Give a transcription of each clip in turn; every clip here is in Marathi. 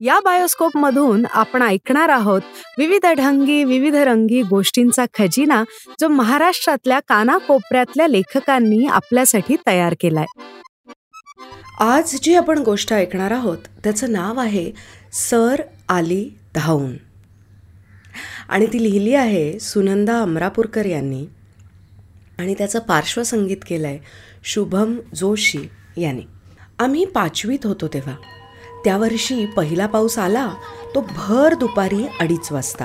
या बायोस्कोप मधून आपण ऐकणार आहोत विविध ढंगी विविध रंगी गोष्टींचा खजिना जो महाराष्ट्रातल्या कानाकोपऱ्यातल्या लेखकांनी आपल्यासाठी तयार केलाय. आज जी आपण गोष्ट ऐकणार आहोत त्याचं नाव आहे सर आली धावून आणि ती लिहिली आहे सुनंदा अमरापूरकर यांनी. आणि त्याचं पार्श्वसंगीत केलं आहे शुभम जोशी यांनी. आम्ही पाचवीत होतो तेव्हा. त्या वर्षी पहिला पाऊस आला तो भर दुपारी अडीच वाजता.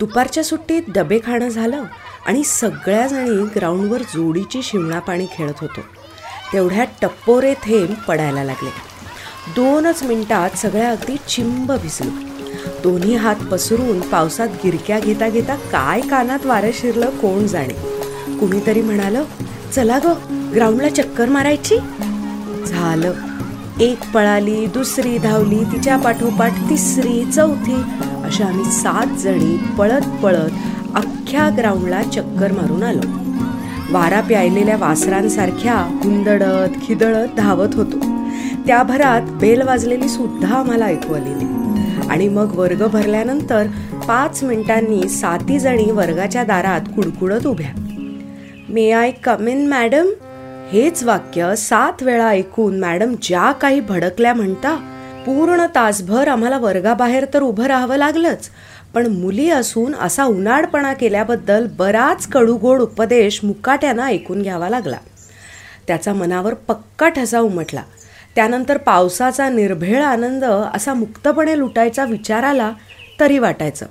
दुपारच्या सुट्टीत डबे खाणं झालं आणि सगळ्याजणी ग्राउंडवर जोडीची शिवणापाणी खेळत होतो. तेवढ्यात टप्पोरे थेंब पडायला लागले. दोनच मिनिटात सगळ्या अगदी चिंब भिजलो. दोन्ही हात पसरून पावसात गिरक्या घेता घेता काय कानात वारं शिरलं कोण जाणे. कुणीतरी म्हणालं चला ग ग्राउंडला चक्कर मारायची? झालं. एक पळाली दुसरी धावली तिच्या पाठोपाठ तिसरी चौथी. अशा आम्ही सात जणी पळत पळत अख्ख्या ग्राउंडला चक्कर मारून आलो. वारा प्यायलेल्या वासरांसारख्या हुंदडत खिदळत धावत होतो. त्या भरात बेल वाजलेली सुद्धा आम्हाला ऐकू आली नाही. आणि मग वर्ग भरल्यानंतर पाच मिनिटांनी साती जणी वर्गाच्या दारात कुडकुडत उभ्या. May I come in madam हेच वाक्य सात वेळा ऐकून मॅडम ज्या काही भडकल्या म्हणता पूर्ण तासभर आम्हाला वर्गाबाहेर तर उभं राहावं लागलंच. पण मुली असून असा उन्हाळपणा केल्याबद्दल बराच कडूगोड उपदेश मुकाट्यानं ऐकून घ्यावा लागला. त्याचा मनावर पक्का ठसा उमटला. त्यानंतर पावसाचा निर्भेळ आनंद असा मुक्तपणे लुटायचा विचार आला तरी वाटायचं.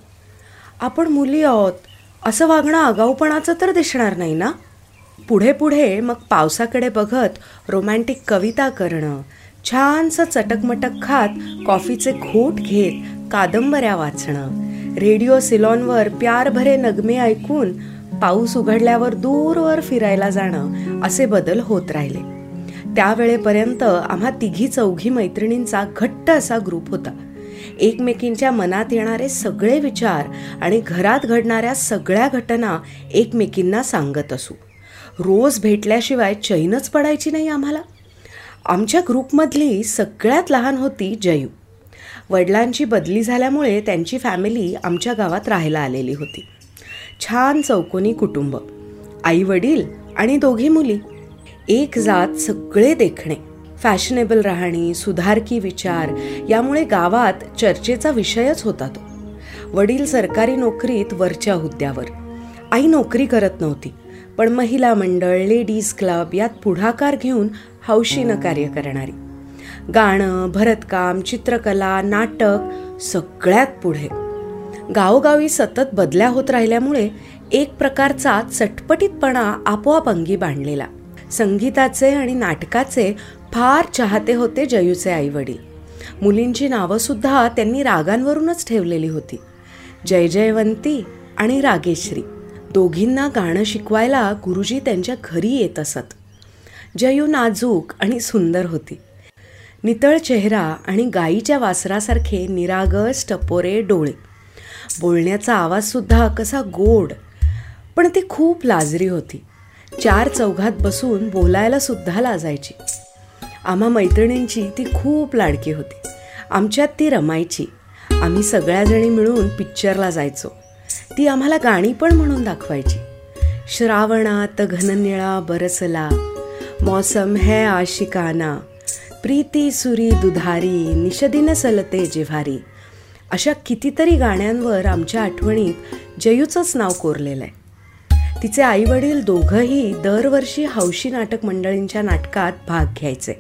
आपण मुली आहोत असं वागणं आगाऊपणाचं तर दिसणार नाही ना? पुढे पुढे मग पावसाकडे बघत रोमॅन्टिक कविता करणं. छानसं चटकमटक खात कॉफीचे घोट घेत कादंबऱ्या वाचणं. रेडिओ सिलॉनवर प्यार भरे नगमे ऐकून पाऊस उघडल्यावर दूरवर फिरायला जाणं असे बदल होत राहिले. त्यावेळेपर्यंत आम्हा तिघी चौघी मैत्रिणींचा घट्ट असा ग्रुप होता. एकमेकींच्या मनात येणारे सगळे विचार आणि घरात घडणाऱ्या सगळ्या घटना एकमेकींना सांगत असू. रोज भेटल्याशिवाय चैनच पडायची नाही आम्हाला. आमच्या ग्रुपमधली सगळ्यात लहान होती जयू. वडिलांची बदली झाल्यामुळे त्यांची फॅमिली आमच्या गावात राहायला आलेली होती. छान चौकोनी कुटुंब आई वडील आणि दोघी मुली. एक जात सगळे देखणे फॅशनेबल राहणी सुधारकी विचार यामुळे गावात चर्चेचा विषयच होता तो. वडील सरकारी नोकरीत वरच्या हुद्द्यावर. आई नोकरी करत नव्हती. पण महिला मंडळ लेडीज क्लब यात पुढाकार घेऊन हौशीनं कार्य करणारी. गाणं भरतकाम चित्रकला नाटक सगळ्यात पुढे. गावोगावी सतत बदल्या होत राहिल्यामुळे एक प्रकारचा चटपटीतपणा आपोआप अंगी बांधलेला. संगीताचे आणि नाटकाचे फार चाहते होते जयूचे आई वडील मुलींची नावंसुद्धा त्यांनी रागांवरूनच ठेवलेली होती. जय जयवंती आणि रागेश्री. दोघींना गाणं शिकवायला गुरुजी त्यांच्या घरी येत असत. जयू नाजूक आणि सुंदर होती. नितळ चेहरा आणि गाईच्या वासरासारखे निरागस टपोरे डोळे. बोलण्याचा आवाजसुद्धा कसा गोड पण ती खूप लाजरी होती. चार चौघात बसून बोलायला सुद्धा लाजायची. आम्हा मैत्रिणींची ती खूप लाडकी होती. आमच्यात ती रमायची. आम्ही सगळ्याजणी मिळून पिक्चरला जायचो. ती आम्हाला गाणी पण म्हणून दाखवायची. श्रावणात घननिळा बरसला मौसम है आशिकाना प्रीती सुरी दुधारी निषदिन सलते जिव्हारी. अशा कितीतरी गाण्यांवर आमच्या आठवणीत जयूचंच नाव कोरलेलं आहे. तिचे आई वडील दोघंही दरवर्षी हौशी नाटक मंडळींच्या नाटकात भाग घ्यायचे.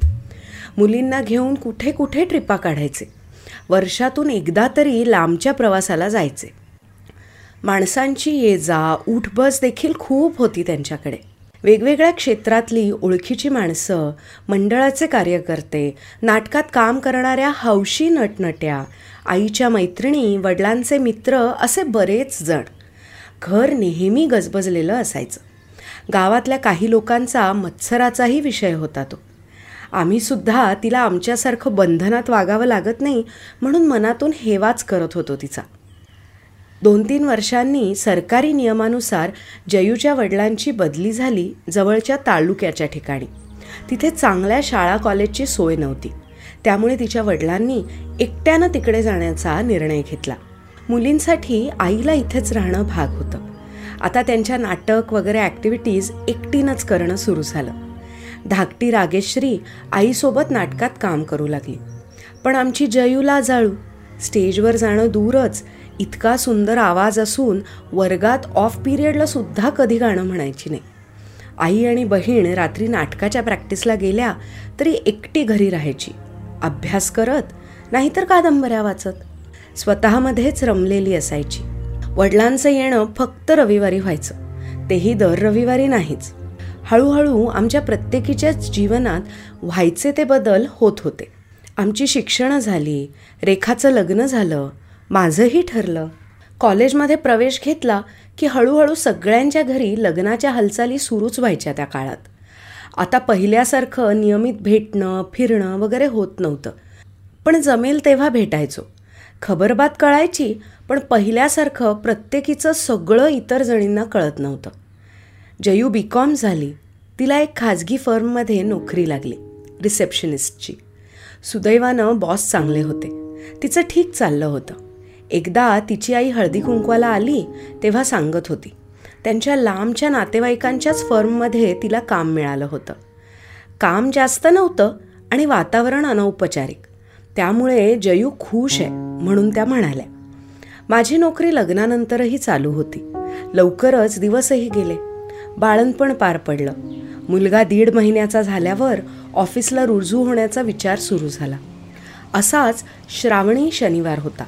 मुलींना घेऊन कुठे कुठे ट्रिपा काढायचे. वर्षातून एकदा तरी लांबच्या प्रवासाला जायचे. माणसांची ये जा उठबस देखील खूप होती त्यांच्याकडे. वेगवेगळ्या क्षेत्रातली ओळखीची माणसं मंडळाचे कार्यकर्ते नाटकात काम करणाऱ्या हौशी नटनट्या आईच्या मैत्रिणी वडिलांचे मित्र असे बरेच जण. घर नेहमी गजबजलेलं असायचं. गावातल्या काही लोकांचा मत्सराचाही विषय होता तो. आम्हीसुद्धा तिला आमच्यासारखं बंधनात वागावं लागत नाही म्हणून मनातून हेवाच करत होतो तिचा. दोन तीन वर्षांनी सरकारी नियमानुसार जयूच्या वडिलांची बदली झाली जवळच्या तालुक्याच्या ठिकाणी. तिथे चांगल्या शाळा कॉलेजची सोय नव्हती. त्यामुळे तिच्या वडिलांनी एकट्यानं तिकडे जाण्याचा निर्णय घेतला. मुलींसाठी आईला इथेच राहणं भाग होतं. आता त्यांच्या नाटक वगैरे ॲक्टिव्हिटीज एकटीनंच करणं सुरू झालं. धाकटी रागेश्री आईसोबत नाटकात काम करू लागली. पण आमची जयूला जाळू. स्टेजवर जाणं दूरच. इतका सुंदर आवाज असून वर्गात ऑफ पिरियडला सुद्धा कधी गाणं म्हणायची नाही. आई आणि बहीण रात्री नाटकाच्या प्रॅक्टिसला गेल्या तरी एकटी घरी राहायची. अभ्यास करत नाहीतर कादंबऱ्या वाचत. स्वतःमध्येच रमलेली असायची. वडिलांचं येणं फक्त रविवारी व्हायचं. तेही दर रविवारी नाहीच. हळूहळू आमच्या प्रत्येकीच्याच जीवनात व्हायचे ते बदल होत होते. आमची शिक्षणं झाली रेखाचं लग्न झालं माझंही ठरलं. कॉलेजमध्ये प्रवेश घेतला की हळूहळू सगळ्यांच्या घरी लग्नाच्या हालचाली सुरूच व्हायच्या त्या काळात. आता पहिल्यासारखं नियमित भेटणं फिरणं वगैरे होत नव्हतं. पण जमेल तेव्हा भेटायचो. खबरबात कळायची पण पहिल्यासारखं प्रत्येकीचं सगळं इतर जणींना कळत नव्हतं. जयू बी. कॉम झाली. तिला एक खाजगी फर्ममध्ये नोकरी लागली रिसेप्शनिस्टची. सुदैवानं बॉस चांगले होते. तिचं ठीक चाललं होतं. एकदा तिची आई हळदी कुंकवाला आली तेव्हा सांगत होती. त्यांच्या लांबच्या नातेवाईकांच्याच फर्ममध्ये तिला काम मिळालं होतं. काम जास्त नव्हतं आणि वातावरण अनौपचारिक. त्यामुळे जयू खुश आहे म्हणून त्या म्हणाल्या. माझी नोकरी लग्नानंतरही चालू होती. लवकरच दिवसही गेले. बाळणपण पार पडलं. मुलगा दीड महिन्याचा झाल्यावर ऑफिसला रुजू होण्याचा विचार सुरू झाला. असाच श्रावणी शनिवार होता.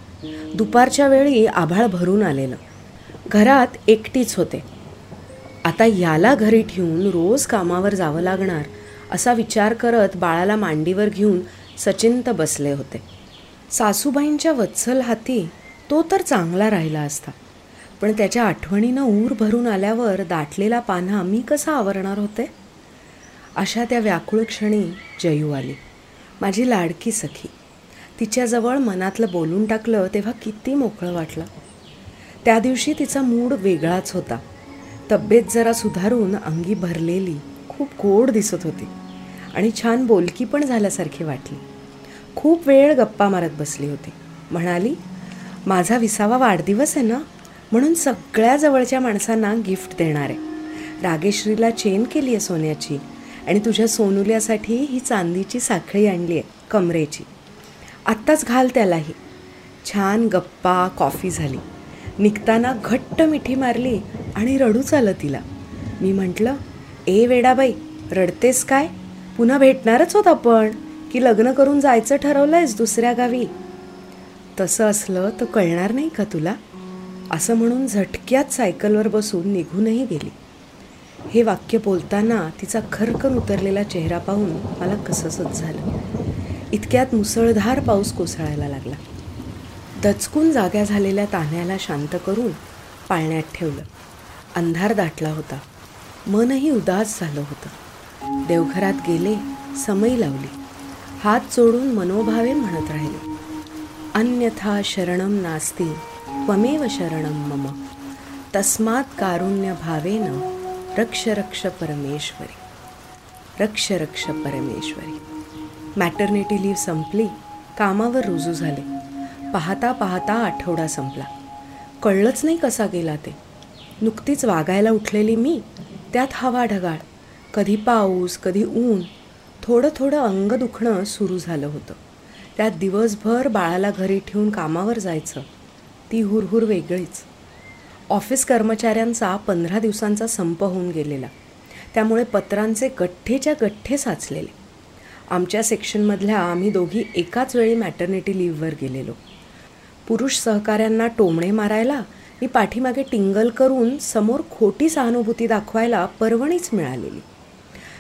दुपारच्या वेळी आभाळ भरून आलेलं. घरात एकटीच होते. आता याला घरी ठेवून रोज कामावर जावं लागणार असा विचार करत बाळाला मांडीवर घेऊन सचिंत बसले होते. सासूबाईंच्या वत्सल हाती तो तर चांगला राहिला असता. पण त्याच्या आठवणीनं ऊर भरून आल्यावर दाटलेला पान्हा मी कसा आवरणार होते? अशा त्या व्याकुळ क्षणी जयू आली. माझी लाडकी सखी. तिच्याजवळ मनातलं बोलून टाकलं तेव्हा किती मोकळं वाटलं. त्या दिवशी तिचा मूड वेगळाच होता. तब्येत जरा सुधारून अंगी भरलेली खूप गोड दिसत होती आणि छान बोलकी पण झाल्यासारखी वाटली. खूप वेळ गप्पा मारत बसली होती. म्हणाली माझा विसावा वाढदिवस आहे ना म्हणून सगळ्या जवळच्या माणसांना गिफ्ट देणार आहे. रागेश्रीला चेन केली आहे सोन्याची आणि तुझ्या सोनुल्यासाठी ही चांदीची साखळी आणली आहे कमरेची. आत्ताच घाल त्यालाही. छान गप्पा कॉफी झाली. निघताना घट्ट मिठी मारली आणि रडूच आलं तिला. मी म्हटलं ए वेडाबाई रडतेस काय? पुन्हा भेटणारच होत आपण. की लग्न करून जायचं ठरवलं आहेस दुसऱ्या गावी? तसं असलं तर कळणार नाही का तुला? असं म्हणून झटक्यात सायकलवर बसून निघूनही गेली. हे वाक्य बोलताना तिचा खरकन उतरलेला चेहरा पाहून मला कसंच झालं. इतक्यात मुसळधार पाऊस कोसळायला लागला. दचकून जाग्या झालेल्या तान्याला शांत करून पाळण्यात ठेवलं. अंधार दाटला होता. मनही उदास झालं होतं. देवघरात गेले समई लावली. हात जोडून मनोभावे म्हणत राहिले. अन्यथा शरणम नास्ती त्वमेव शरणम मम. तस्मात कारुण्य भावेन रक्ष रक्ष परमेश्वरी. रक्ष रक्ष परमेश्वरी. मॅटर्निटी लीव्ह संपली कामावर रुजू झाले. पाहता पाहता आठवडा संपला. कळलंच नाही कसा गेला ते. नुकतीच वागायला उठलेली मी त्यात हवा ढगाळ. कधी पाऊस कधी ऊन थोडं थोडं अंग दुखणं सुरू झालं होतं. त्यात दिवसभर बाळाला घरी ठेवून कामावर जायचं. ती हुरहुर वेगळीच. ऑफिस कर्मचाऱ्यांचा पंधरा दिवसांचा संप होऊन गेलेला. त्यामुळे पत्रांचे गठ्ठेच्या गठ्ठे साचलेले. आमच्या सेक्शनमधल्या आम्ही दोघी एकाच वेळी मॅटर्निटी लीव्हवर गेलेलो. पुरुष सहकाऱ्यांना टोमणे मारायला मी पाठीमागे टिंगल करून समोर खोटी सहानुभूती दाखवायला परवणीच मिळालेली.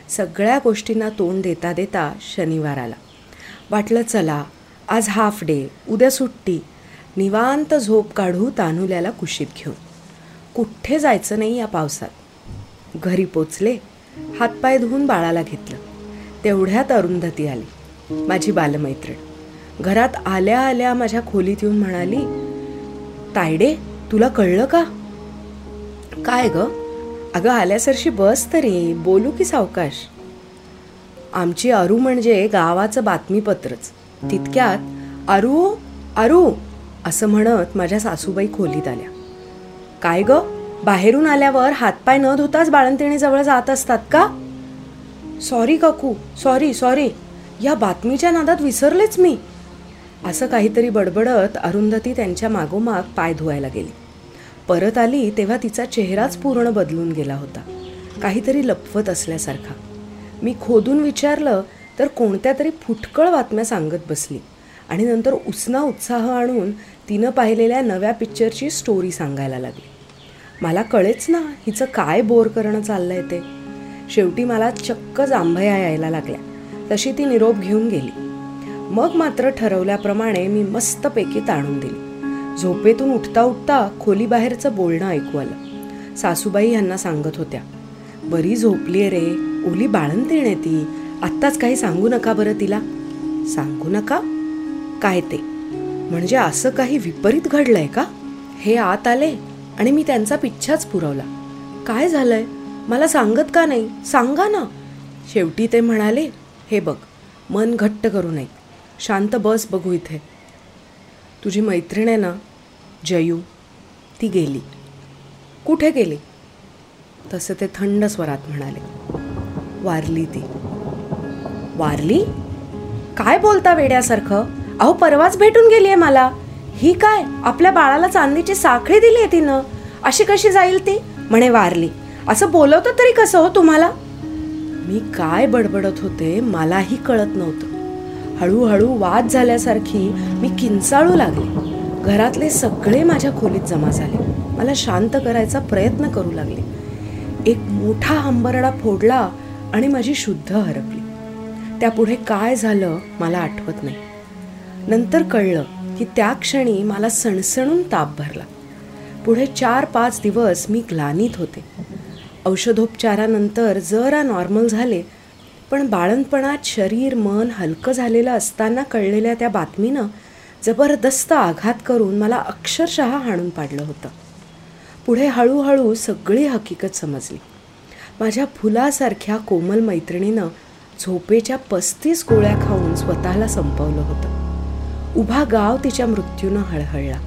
सगळ्या गोष्टींना तोंड देता देता शनिवार आला. वाटलं चला आज हाफ डे उद्या सुट्टी. निवांत झोप काढू तानुल्याला कुशीत घेऊन. कुठे जायचं नाही या पावसात. घरी पोचले हातपाय धुवून बाळाला घेतलं. तेवढ्यात अरुंधती आली माझी बालमैत्रीण. घरात आल्या आल्या माझ्या खोलीत येऊन म्हणाली तायडे तुला कळलं का? काय ग? अगं आल्यासरशी बस तरी बोलू की सावकाश? आमची अरू म्हणजे गावाचं बातमीपत्रच. तितक्यात अरू अरू असं म्हणत माझ्या सासूबाई खोलीत आल्या. काय ग? बाहेरून आल्यावर हातपाय न धुताच बाळंतिणीजवळ जात असतात का? सॉरी काकू. सॉरी सॉरी या बातमीच्या नादात विसरलेच मी. असं काहीतरी बडबडत अरुंधती त्यांच्या मागोमाग पाय धुवायला गेली. परत आली तेव्हा तिचा चेहराच पूर्ण बदलून गेला होता. काहीतरी लपवत असल्यासारखा. मी खोदून विचारलं तर कोणत्या तरी फुटकळ बातम्या सांगत बसली. आणि नंतर उसना उत्साह आणून तिनं पाहिलेल्या नव्या पिक्चरची स्टोरी सांगायला लागली. मला कळेच ना हिचं काय बोर करणं चाललं आहे ते. शेवटी मला चक्क जांभया यायला लागल्या. तशी ती निरोप घेऊन गेली. मग मात्र ठरवल्याप्रमाणे मी मस्तपैकी ताणून दिली. झोपेतून उठता उठता खोलीबाहेरचं बोलणं ऐकू आलं. सासूबाई यांना सांगत होत्या बरी झोपलीये रे. ओली बाळंतीण ती. आत्ताच काही सांगू नका बरं तिला. सांगू नका? काय ते? म्हणजे असं काही विपरीत घडलंय का? हे आत आले आणि मी त्यांचा पिच्छाच पुरवला. काय झालंय? मला सांगत का नाही? सांगा ना. शेवटी ते म्हणाले हे बघ मन घट्ट करू नये. शांत बस बघू इथे. तुझी मैत्रीण आहे ना जयू ती गेली. कुठे गेली? तसे ते थंड स्वरात म्हणाले. वारली ती. वारली? काय बोलता वेड्यासारखं? अहो परवाच भेटून गेली आहे मला. ही काय? आपल्या बाळाला चांदीची साखळी दिली आहे तिनं. अशी कशी जाईल ती? म्हणे वारली. असं बोलवतं तरी कसं हो तुम्हाला? मी काय बडबडत होते मलाही कळत नव्हतं. हळूहळू वाद झाल्यासारखी मी किंचाळू लागले. घरातले सगळे माझ्या खोलीत जमा झाले. मला शांत करायचा प्रयत्न करू लागले. एक मोठा हंबरडा फोडला आणि माझी शुद्ध हरपली. त्यापुढे काय झालं मला आठवत नाही. नंतर कळलं की त्या क्षणी मला सणसणून ताप भरला. पुढे चार पाच दिवस मी ग्लानीत होते. औषधोपचारानंतर जरा नॉर्मल झाले पण बाळणपणात शरीर मन हलकं झालेलं असताना कळलेल्या त्या बातमीनं जबरदस्त आघात करून मला अक्षरशः हाणून पाडलं होतं. पुढे हळूहळू सगळी हकीकत समजली. माझ्या फुलासारख्या कोमल मैत्रिणीनं झोपेच्या पस्तीस गोळ्या खाऊन स्वतःला संपवलं होतं. उभा गाव तिच्या मृत्यूनं हळहळला.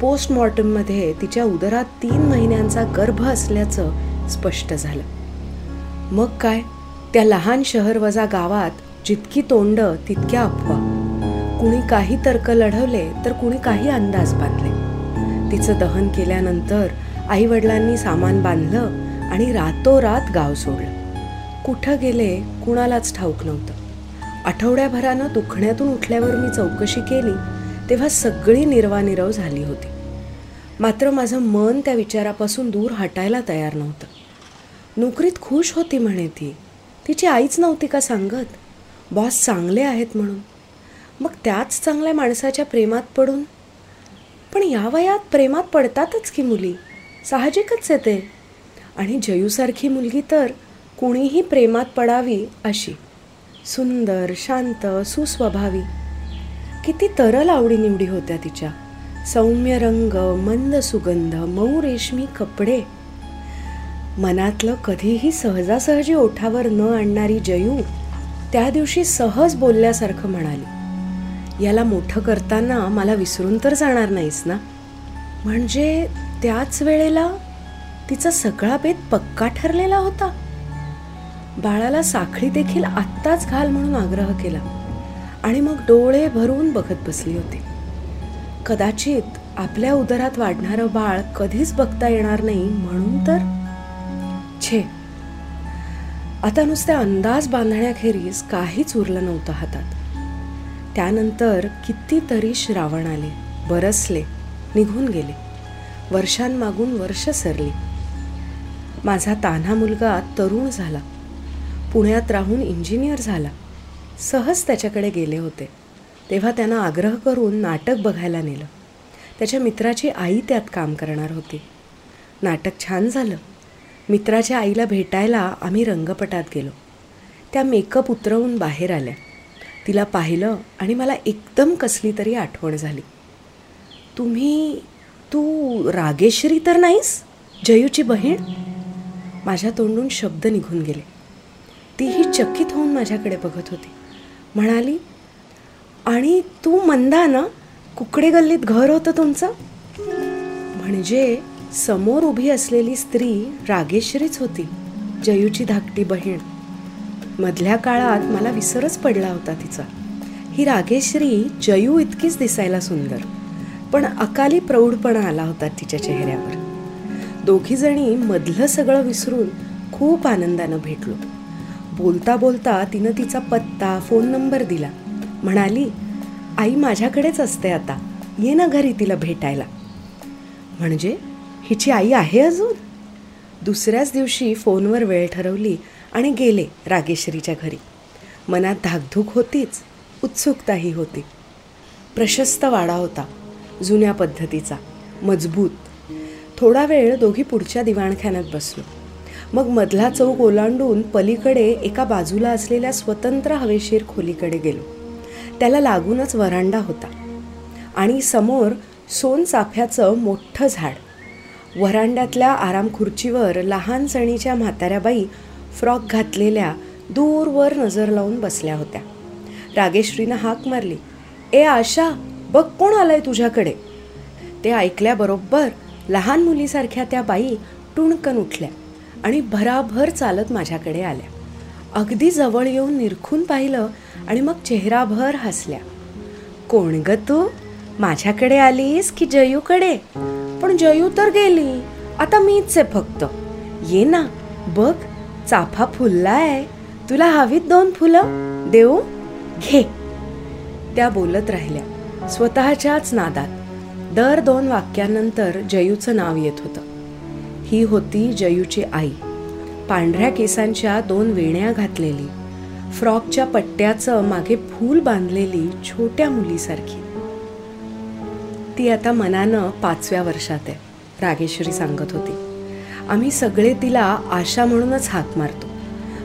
पोस्टमॉर्टममध्ये तिच्या उदरात तीन महिन्यांचा गर्भ असल्याचं स्पष्ट झालं. मग काय? त्या लहान शहर वजा गावात जितकी तोंड तितक्या अफवा. कुणी काही तर्क लढवले तर कुणी काही अंदाज बांधले. तिचं दहन केल्यानंतर आई वडिलांनी सामान बांधलं आणि रातोरात गाव सोडलं. कुठं गेले कुणालाच ठाऊक नव्हतं. आठवड्याभरानं दुखण्यातून उठल्यावर मी चौकशी केली तेव्हा सगळी निर्वानिरव झाली होती. मात्र माझं मन त्या विचारापासून दूर हटायला तयार नव्हतं. नोकरीत खुश होती म्हणे ती. तिची आईच नव्हती का सांगत? बॉस चांगले आहेत म्हणून. मग त्याच चांगल्या माणसाच्या प्रेमात पडून? पण या वयात प्रेमात पडतातच की मुली? साहजिकच आहे ते. आणि जयूसारखी मुलगी तर कुणीही प्रेमात पडावी अशी. सुंदर शांत सुस्वभावी. किती तरल आवडीनिवडी होत्या तिच्या. सौम्य रंग मंद सुगंध मऊ रेशमी कपडे. मनातलं कधीही सहजासहजी ओठावर न आणणारी जयू त्या दिवशी सहज बोलल्यासारखं म्हणाली. याला मोठं करताना मला विसरून तर जाणार नाहीस ना? म्हणजे त्याच वेळेला तिचा सगळा बेत पक्का ठरलेला होता. बाळाला साखळी देखील आत्ताच घाल म्हणून आग्रह केला आणि मग डोळे भरून बघत बसली होती. कदाचित आपल्या उदरात वाढणारं बाळ कधीच बघता येणार नाही म्हणून तर छे. आता नुसत्या अंदाज बांधण्याखेरीज काहीच उरलं नव्हतं हातात. त्यानंतर कितीतरी श्रावण आले बरसले निघून गेले. वर्षांमागून वर्ष सरली. माझा तान्हा मुलगा तरुण झाला. पुण्यात राहून इंजिनियर झाला. सहज त्याच्याकडे गेले होते. तेव्हा त्यानं आग्रह करून नाटक बघायला नेलं. त्याच्या मित्राची आई त्यात काम करणार होती. नाटक छान झालं. मित्राच्या आईला भेटायला आम्ही रंगपटात गेलो. त्या मेकअप उतरवून बाहेर आल्या. तिला पाहिलं आणि मला एकदम कसली तरी आठवण झाली. तुम्ही तू रागेश्री तर नाहीस? जयूची बहीण? माझ्या तोंडून शब्द निघून गेले. तीही चकित होऊन माझ्याकडे बघत होती. म्हणाली आणि तू मंदा ना कुकडे गल्लीत घर होतं तुमचं? म्हणजे समोर उभी असलेली स्त्री रागेश्रीच होती जयूची धाकटी बहीण. मधल्या काळात मला विसरच पडला होता तिचा. ही रागेश्री जयू इतकीच दिसायला सुंदर पण अकाली प्रौढपणा आला होता तिच्या चेहऱ्यावर. दोघीजणी मधलं सगळं विसरून खूप आनंदानं भेटलो. बोलता बोलता तिनं तिचा पत्ता फोन नंबर दिला. म्हणाली आई माझ्याकडेच असते आता ये ना घरी तिला भेटायला. म्हणजे? हिची आई आहे अजून? दुसऱ्याच दिवशी फोनवर वेळ ठरवली आणि गेले रागेश्वरीच्या घरी. मनात धाकधूक होतीच उत्सुकताही होती. प्रशस्त वाडा होता जुन्या पद्धतीचा मजबूत. थोडा वेळ दोघी पुढच्या दिवाणखान्यात बसलो. मग मधला चौक ओलांडून पलीकडे एका बाजूला असलेल्या स्वतंत्र हवेशीर खोलीकडे गेलो. त्याला लागूनच वरांडा होता. आणि समोर सोनचाफ्याचं मोठं झाड व्हरांड्यातल्या आराम खुर्चीवर लहान सणीच्या म्हाताऱ्या बाई फ्रॉक घातलेल्या दूरवर नजर लावून बसल्या होत्या. रागेश्रीनं हाक मारली ए आशा बघ कोण आलंय तुझ्याकडे. ते ऐकल्याबरोबर लहान मुलीसारख्या त्या बाई टुणकन उठल्या आणि भराभर चालत माझ्याकडे आल्या. अगदी जवळ येऊन निरखून पाहिलं आणि मग चेहराभर हसल्या. कोण ग तू? माझ्याकडे आलीस की जयूकडे? पण जयू तर गेली. आता मीच आहे फक्त. ये ना बघ चाफा फुललाय. तुला हवीत दोन फुलं? देऊ? घे. त्या बोलत राहिल्या स्वतःच्याच नादात. दर दोन वाक्यानंतर जयूचं नाव येत होतं. ही होती जयूची आई. पांढऱ्या केसांच्या दोन वेण्या घातलेली. फ्रॉकच्या पट्ट्याचं मागे फूल बांधलेली छोट्या मुलीसारखी. ती आता मनानं पाचव्या वर्षात आहे रागेश्वरी सांगत होती. आम्ही सगळे तिला आशा म्हणूनच हाक मारतो.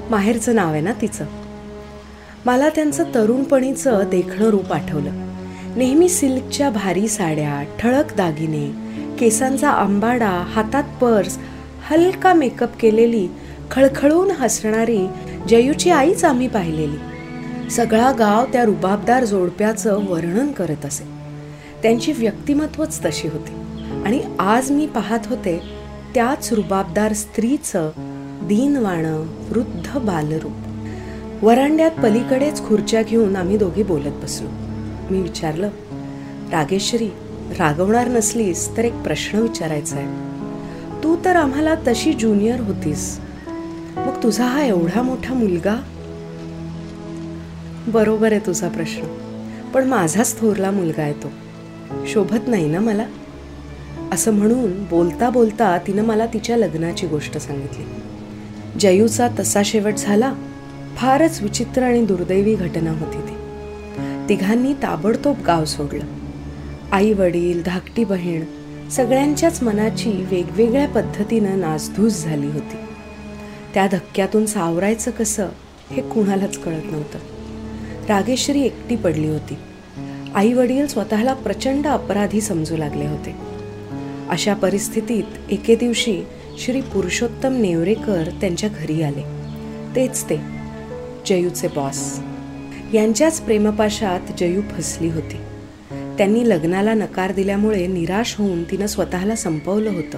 माहेरचं नाव आहे ना तिचं? मला त्यांचं तरुणपणीचं देखणं रूप आठवलं. नेहमी सिल्कच्या भारी साड्या ठळक दागिने केसांचा आंबाडा हातात पर्स हलका मेकअप केलेली खळखळून हसणारी जयूची आईच आम्ही पाहिलेली. सगळा गाव त्या रुबाबदार जोडप्याचं वर्णन करत असे. त्यांची व्यक्तिमत्वच तशी होती. आणि आज मी पाहत होते त्याच रुबाबदार स्त्रीचं दीनवाणं वृद्ध बालरूप. वरांड्यात पलीकडेच खुर्च्या घेऊन आम्ही दोघी बोलत बसलो. मी विचारलं रागेश्वरी रागवणार नसलीस तर एक प्रश्न विचारायचा आहे तू तर आम्हाला तशी ज्युनियर होतीस. मग तुझा हा एवढा मोठा मुलगा? बरोबर आहे तुझा प्रश्न. पण माझाच थोरला मुलगा आहे तो. शोभत नाही ना मला? असं म्हणून बोलता बोलता तिनं मला तिच्या लग्नाची गोष्ट सांगितली. जयूचा तसा शेवट झाला फारच विचित्र आणि दुर्दैवी घटना होती ती. तिघांनी ताबडतोब गाव सोडलं. आई वडील धाकटी बहीण सगळ्यांच्याच मनाची वेगवेगळ्या पद्धतीनं नासधूस झाली होती. त्या धक्क्यातून सावरायचं कसं हे कुणालाच कळत नव्हतं. रागेश्वरी एकटी पडली होती. आई वडील स्वतःला प्रचंड अपराधी समजू लागले होते. अशा परिस्थितीत एके दिवशी श्री पुरुषोत्तम नेवरेकर त्यांच्या घरी आले. तेच ते जयूचे बॉस. यांच्याच प्रेमपाशात जयू फसली होती. त्यांनी लग्नाला नकार दिल्यामुळे निराश होऊन तिनं स्वतःला संपवलं होतं.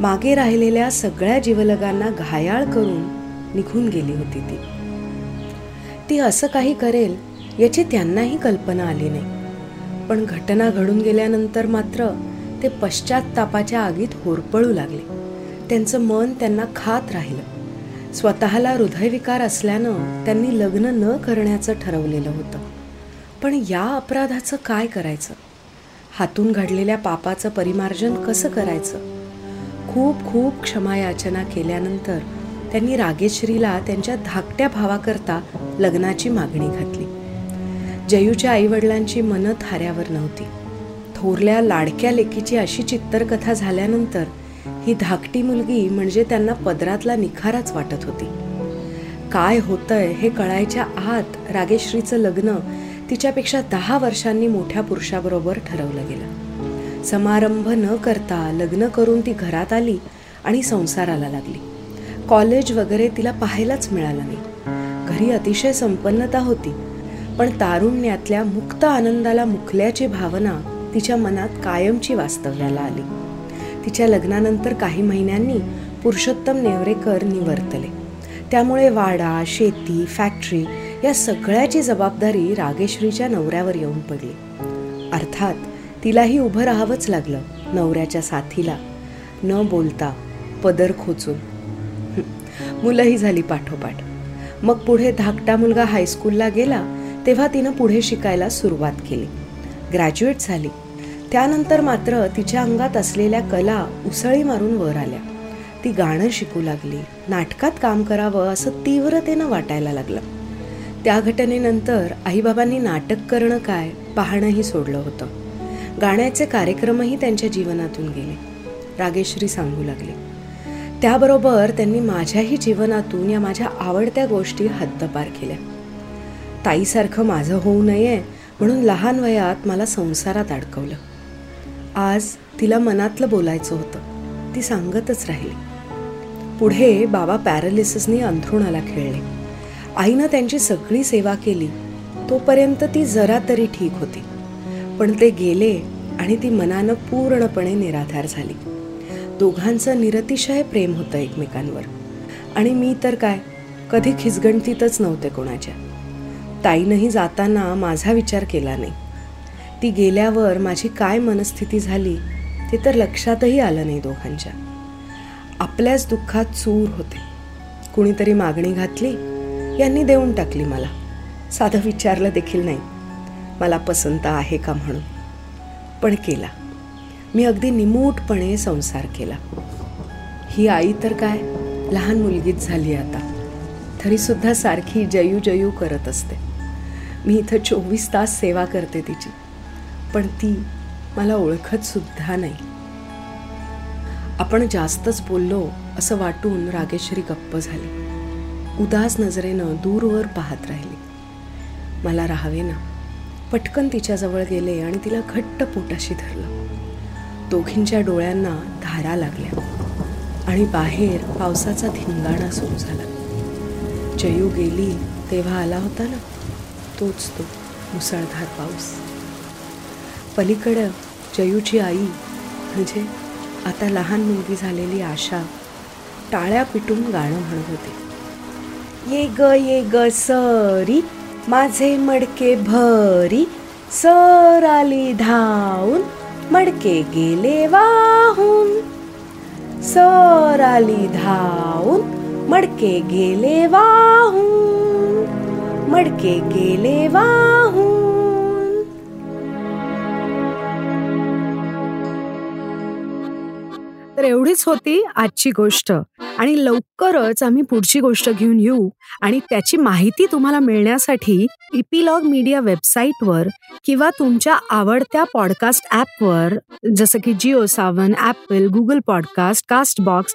मागे राहिलेल्या सगळ्या जीवलगांना घायाळ करून निघून गेली होती ती. ती असं काही करेल याची त्यांनाही कल्पना आली नाही. पण घटना घडून गेल्यानंतर मात्र ते पश्चातापाच्या आगीत होरपळू लागले. त्यांचं मन त्यांना खात राहिलं. स्वतःला हृदयविकार असल्यानं त्यांनी लग्न न करण्याचं ठरवलेलं होतं. पण या अपराधाचं काय करायचं? हातून घडलेल्या पापाचं परिमार्जन कसं करायचं? खूप खूप क्षमायाचना केल्यानंतर त्यांनी रागेश्रीला त्यांच्या धाकट्या भावाकरता लग्नाची मागणी घातली. जयूच्या आईवडिलांची मनं थाऱ्यावर नव्हती. थोरल्या लाडक्या लेकीची अशी चित्तरकथा झाल्यानंतर ही धाकटी मुलगी म्हणजे त्यांना पदरातला निखाराच वाटत होती. काय होतंय हे कळायच्या आत रागेश्रीचं लग्न तिच्यापेक्षा दहा वर्षांनी मोठ्या पुरुषाबरोबर ठरवलं गेलं. समारंभ न करता लग्न करून ती घरात आली आणि संसाराला लागली. कॉलेज वगैरे तिला पाहायलाच मिळालं नाही. घरी अतिशय संपन्नता होती. पण तारुण्यातल्या मुक्त आनंदाला मुकल्याची भावना तिच्या मनात कायमची वास्तव्याला आली. तिच्या लग्नानंतर काही महिन्यांनी पुरुषोत्तम नेवरेकर निवर्तले. त्यामुळे वाडा शेती फॅक्टरी या सगळ्याची जबाबदारी रागेश्रीच्या नवऱ्यावर येऊन पडली. अर्थात तिलाही उभं राहावंच लागलं नवऱ्याच्या साथीला. न बोलता पदर खोचून. मुलंही झाली पाठोपाठ. मग पुढे धाकटा मुलगा हायस्कूलला गेला तेव्हा तिनं पुढे शिकायला सुरुवात केली. ग्रॅज्युएट झाली. त्यानंतर मात्र तिच्या अंगात असलेल्या कला उसळी मारून वर आल्या. ती गाणं शिकू लागली नाटकात काम करावं असं तीव्रतेनं वाटायला लागलं. त्या घटनेनंतर आईबाबांनी नाटक करणं काय पाहणंही सोडलं होतं. गाण्याचे कार्यक्रमही त्यांच्या जीवनातून गेले. रागेश्री सांगू लागले. त्याबरोबर त्यांनी माझ्याही जीवनातून या माझ्या आवडत्या गोष्टी हद्दपार केल्या. ताईसारखं माझं होऊ नये म्हणून लहान वयात मला संसारात अडकवलं. आज तिला मनातलं बोलायचं होतं. ती सांगतच राहिली. पुढे बाबा पॅरालिसिसनी अंथरुणाला खेळले. आईनं त्यांची सगळी सेवा केली. तोपर्यंत ती जरा तरी ठीक होती. पण ते गेले आणि ती मनानं पूर्णपणे निराधार झाली. दोघांचं निरतिशय प्रेम होतं एकमेकांवर. आणि मी तर काय? कधी खिसगणतीतच नव्हते कोणाच्या. ताईनंही जाताना माझा विचार केला नाही. ती गेल्यावर माझी काय मनस्थिती झाली ते तर लक्षातही आलं नाही दोघांच्या. आपल्याच दुःखात चूर होते. कुणीतरी मागणी घातली यांनी देऊन टाकली मला. साधं विचारलं देखील नाही. मला पसंत आहे का म्हणून. पण केला. मी अगदी निमूटपणे संसार केला. ही आई तर काय? लहान मुलगीच झाली आता. तरीसुद्धा सारखी जयू जयू करत असते. मी इथं चोवीस तास सेवा करते तिची. पण ती मला ओळखतसुद्धा नाही. आपण जास्तच बोललो असं वाटून रागेश्वरी गप्प झाली. उदास नजरेनं दूरवर पाहत राहिली. मला राहावे ना. पटकन तिच्याजवळ गेले आणि तिला घट्ट पोटाशी धरलं. दोघींच्या डोळ्यांना धारा लागल्या. आणि बाहेर पावसाचा धिंगाणा सुरू झाला. जयू गेली तेव्हा आला होता ना? तोच तो मुसळधार पाऊस. पलीकडं जयूची आई म्हणजे आता लहान मुलगी झालेली आशा टाळ्या पिटून गाणं म्हणत होते. ये ग ये ग सरी माझे मडके भरी सर आली धावून मडके गेले वाहून. सर आली धावून मडके गेले वाहून. मडके गेले वाहून. तर एवढीच होती आजची गोष्ट. आणि लवकरच आम्ही पुढची गोष्ट घेऊन येऊ आणि त्याची माहिती तुम्हाला मिळण्यासाठी इपिलॉग मीडिया वेबसाईटवर किंवा तुमच्या आवडत्या पॉडकास्ट ॲपवर जसं की Jio Saavn Apple Google podcast Castbox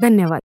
धन्यवाद.